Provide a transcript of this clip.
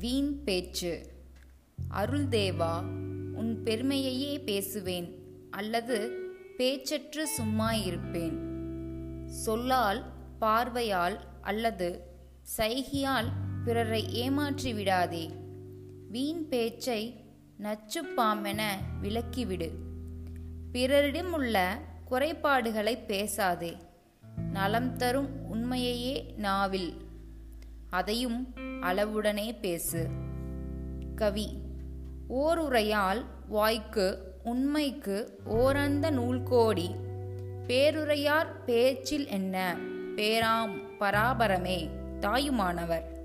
வீண் பேச்சு. அருள்தேவா உன் பெருமையையே பேசுவேன் அல்லது பேச்சற்று சும்மா இருப்பேன். சொல்லால் பார்வையால் அல்லது சைகியால் பிறரை ஏமாற்றி விடாதே. வீண் பேச்சை நச்சுப்பாமென விலக்கிவிடு பிறரிடமுள்ள குறைபாடுகளை பேசாதே. நலம் தரும் உண்மையையே நாவில். அதையும் அளவுடனே பேசு. கவி ஓருரையால் வாய்க்கு உண்மைக்கு ஓரந்த நூல்கோடி. பேருரையார் பேச்சில் என்ன? பேராம் பராபரமே தாயுமானவர்.